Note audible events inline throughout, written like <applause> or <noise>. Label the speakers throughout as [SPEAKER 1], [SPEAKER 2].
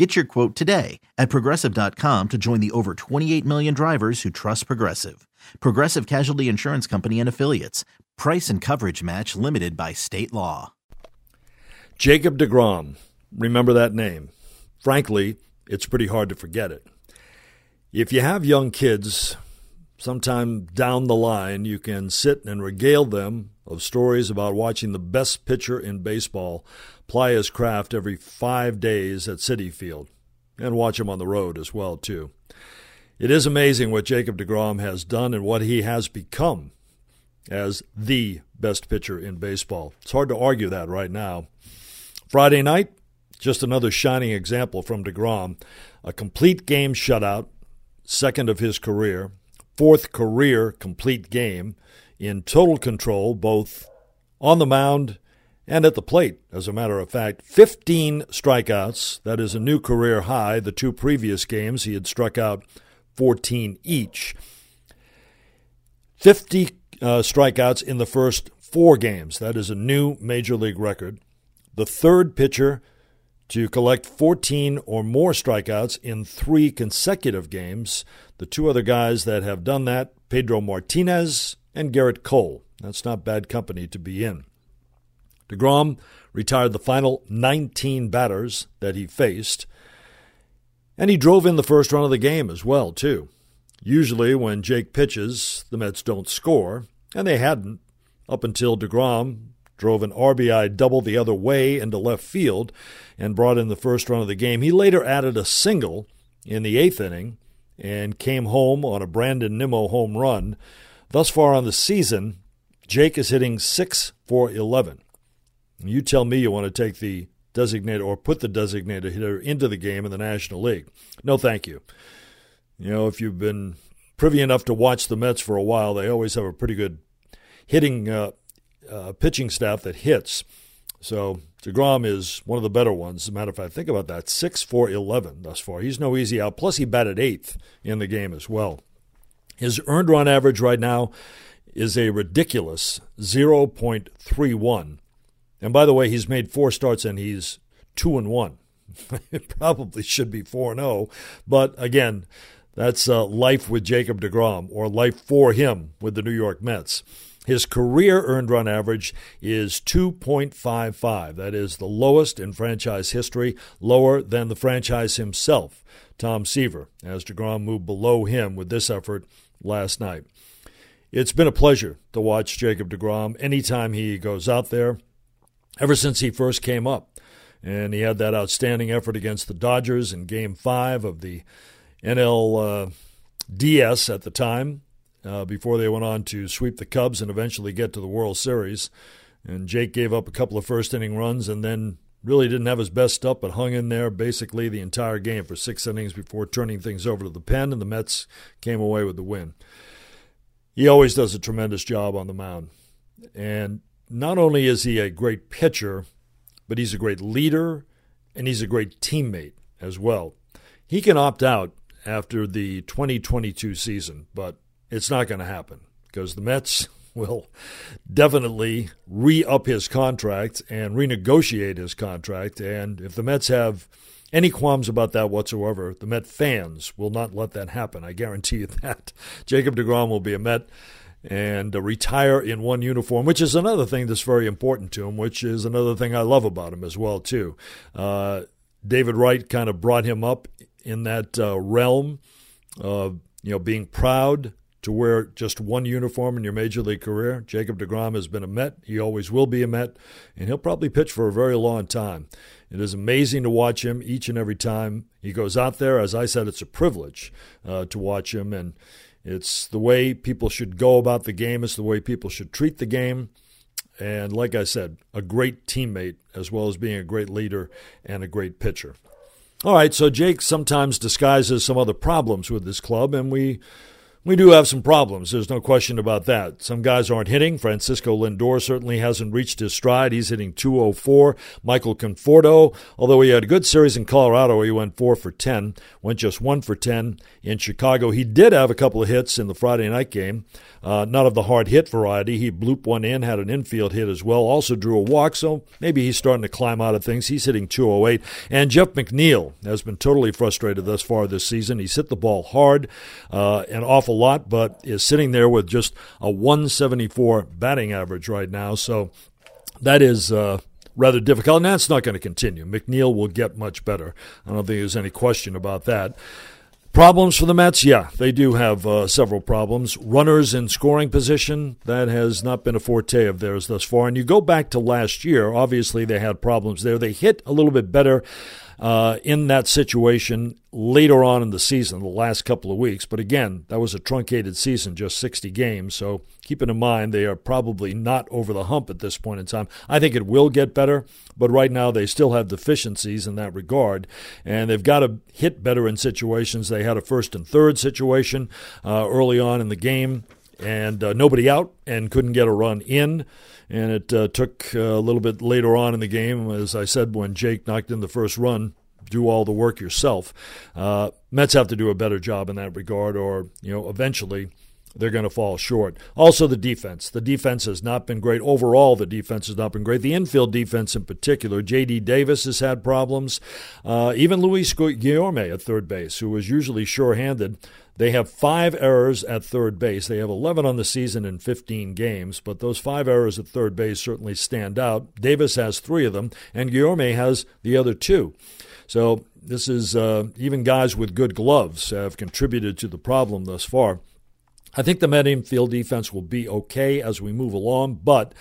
[SPEAKER 1] Get your quote today at progressive.com to join the over 28 million drivers who trust Progressive. Progressive Casualty Insurance Company and Affiliates. Price and coverage match limited by state law.
[SPEAKER 2] Jacob DeGrom. Remember that name. Frankly, it's pretty hard to forget it. If you have young kids, sometime down the line, you can sit and regale them of stories about watching the best pitcher in baseball ply his craft every five days at Citi Field, and watch him on the road as well too. It is amazing what Jacob DeGrom has done and what he has become as the best pitcher in baseball. It's hard to argue that right now. Friday night, just another shining example from DeGrom. A complete game shutout, second of his career, fourth career complete game, in total control, both on the mound and at the plate, as a matter of fact. 15 strikeouts. That is a new career high. The two previous games, he had struck out 14 each. 50 uh, strikeouts in the first four games. That is a new major league record. The third pitcher to collect 14 or more strikeouts in three consecutive games. The two other guys that have done that, Pedro Martinez and Gerrit Cole. That's not bad company to be in. DeGrom retired the final 19 batters that he faced, and he drove in the first run of the game as well, too. Usually, when Jake pitches, the Mets don't score, and they hadn't up until DeGrom drove an RBI double the other way into left field and brought in the first run of the game. He later added a single in the eighth inning and came home on a Brandon Nimmo home run. Thus far on the season, Jake is hitting 6 for 11. You tell me you want to take the designated or put the designated hitter into the game in the National League. No, thank you. You know, if you've been privy enough to watch the Mets for a while, they always have a pretty good hitting uh, uh, pitching staff that hits. So DeGrom is one of the better ones. As a matter of fact, think about that. 6 for 11 thus far. He's no easy out. Plus, he batted eighth in the game as well. His earned run average right now is a ridiculous 0.31. And by the way, he's made four starts and he's two and one. <laughs> it probably should be four and zero, oh, but again, that's uh, life with Jacob Degrom or life for him with the New York Mets. His career earned run average is 2.55. That is the lowest in franchise history, lower than the franchise himself, Tom Seaver, as DeGrom moved below him with this effort last night. It's been a pleasure to watch Jacob DeGrom anytime he goes out there ever since he first came up. And he had that outstanding effort against the Dodgers in Game 5 of the NL uh, at the time, uh, before they went on to sweep the Cubs and eventually get to the World Series. And Jake gave up a couple of first inning runs and then really didn't have his best stuff, but hung in there basically the entire game for six innings before turning things over to the pen, and the Mets came away with the win. He always does a tremendous job on the mound. And not only is he a great pitcher, but he's a great leader and he's a great teammate as well. He can opt out after the 2022 season, but it's not going to happen because the Mets will definitely re up his contract and renegotiate his contract. And if the Mets have any qualms about that whatsoever, the Met fans will not let that happen. I guarantee you that. <laughs> Jacob DeGrom will be a Met and uh, retire in one uniform, which is another thing that's very important to him, which is another thing I love about him as well too. Uh, David Wright kind of brought him up in that uh, realm of you know being proud to wear just one uniform in your major league career. Jacob DeGrom has been a Met. He always will be a Met, and he'll probably pitch for a very long time. It is amazing to watch him each and every time he goes out there. As I said, it's a privilege uh, to watch him, and it's the way people should go about the game. It's the way people should treat the game. And like I said, a great teammate as well as being a great leader and a great pitcher. All right, so Jake sometimes disguises some other problems with this club, and we we do have some problems. There's no question about that. Some guys aren't hitting. Francisco Lindor certainly hasn't reached his stride. He's hitting 204. Michael Conforto, although he had a good series in Colorado, he went 4 for 10, went just 1 for 10 in Chicago. He did have a couple of hits in the Friday night game, uh, not of the hard hit variety. He blooped one in, had an infield hit as well, also drew a walk, so maybe he's starting to climb out of things. He's hitting 208. And Jeff McNeil has been totally frustrated thus far this season. He's hit the ball hard, uh, an awful awful lot, but is sitting there with just a 174 batting average right now. So that is uh, rather difficult, and that's not going to continue. McNeil will get much better. I don't think there's any question about that. Problems for the Mets? Yeah, they do have uh, several problems. Runners in scoring position, that has not been a forte of theirs thus far. And you go back to last year, obviously they had problems there. They hit a little bit better uh, in that situation later on in the season, the last couple of weeks. But again, that was a truncated season, just 60 games. So keeping in mind, they are probably not over the hump at this point in time. I think it will get better, but right now they still have deficiencies in that regard. And they've got to hit better in situations. They had a first and third situation uh, early on in the game and uh, nobody out and couldn't get a run in. And it uh, took uh, a little bit later on in the game, as I said, when Jake knocked in the first run, do all the work yourself. Uh, Mets have to do a better job in that regard, or you know, eventually they're going to fall short. Also, the defense. The defense has not been great. Overall, the defense has not been great. The infield defense, in particular, J.D. Davis has had problems. Uh, even Luis Guillorme at third base, who was usually sure-handed, they have five errors at third base. They have 11 on the season in 15 games, but those five errors at third base certainly stand out. Davis has three of them, and Guillorme has the other two. So this is uh, even guys with good gloves have contributed to the problem thus far. I think the Met infield defense will be okay as we move along, but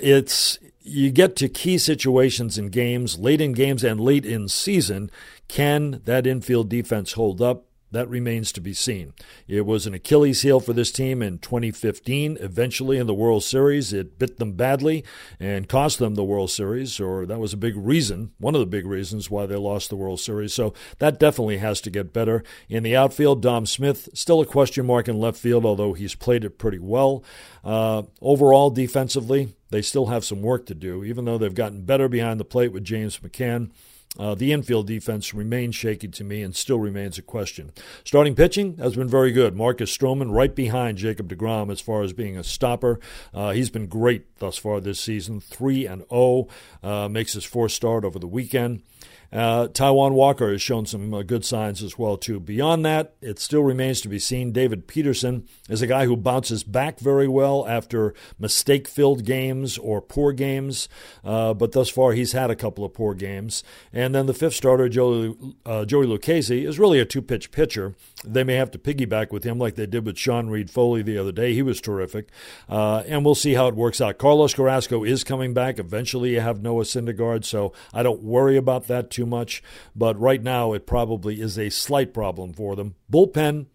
[SPEAKER 2] it's you get to key situations in games, late in games and late in season. Can that infield defense hold up? That remains to be seen. It was an Achilles heel for this team in 2015. Eventually, in the World Series, it bit them badly and cost them the World Series, or that was a big reason, one of the big reasons why they lost the World Series. So that definitely has to get better. In the outfield, Dom Smith, still a question mark in left field, although he's played it pretty well. Uh, overall, defensively, they still have some work to do, even though they've gotten better behind the plate with James McCann. Uh, the infield defense remains shaky to me and still remains a question. Starting pitching has been very good. Marcus Stroman right behind Jacob DeGrom as far as being a stopper. Uh, he's been great thus far this season. 3 and 0 uh, makes his fourth start over the weekend. Uh, Taijuan Walker has shown some uh, good signs as well too. Beyond that, it still remains to be seen. David Peterson is a guy who bounces back very well after mistake-filled games or poor games, uh, but thus far he's had a couple of poor games. And then the fifth starter, Joey, uh, Joey Lucchesi, is really a two-pitch pitcher. They may have to piggyback with him like they did with Sean Reid-Foley the other day. He was terrific, uh, and we'll see how it works out. Carlos Carrasco is coming back. Eventually, you have Noah Syndergaard, so I don't worry about that too much, but right now it probably is a slight problem for them. Bullpen.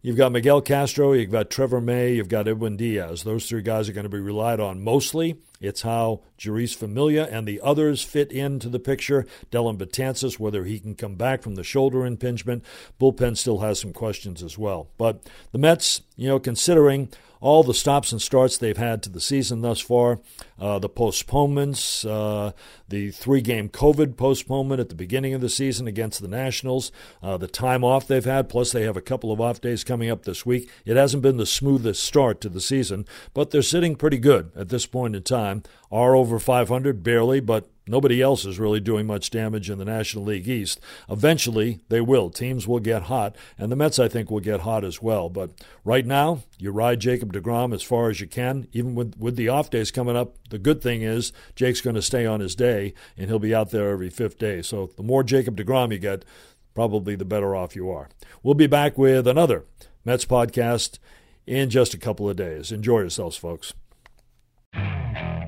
[SPEAKER 2] You've got Miguel Castro, you've got Trevor May, you've got Edwin Diaz. Those three guys are going to be relied on mostly. It's how Jeurys Familia and the others fit into the picture. Dellin Betances, whether he can come back from the shoulder impingement. Bullpen still has some questions as well. But the Mets, you know, considering all the stops and starts they've had to the season thus far, uh, the postponements, uh, the three game COVID postponement at the beginning of the season against the Nationals, uh, the time off they've had, plus they have a couple of off days coming up this week. It hasn't been the smoothest start to the season, but they're sitting pretty good at this point in time. Are over 500, barely, but Nobody else is really doing much damage in the National League East. Eventually, they will. Teams will get hot, and the Mets, I think, will get hot as well. But right now, you ride Jacob DeGrom as far as you can. Even with, with the off days coming up, the good thing is Jake's going to stay on his day, and he'll be out there every fifth day. So the more Jacob DeGrom you get, probably the better off you are. We'll be back with another Mets podcast in just a couple of days. Enjoy yourselves, folks.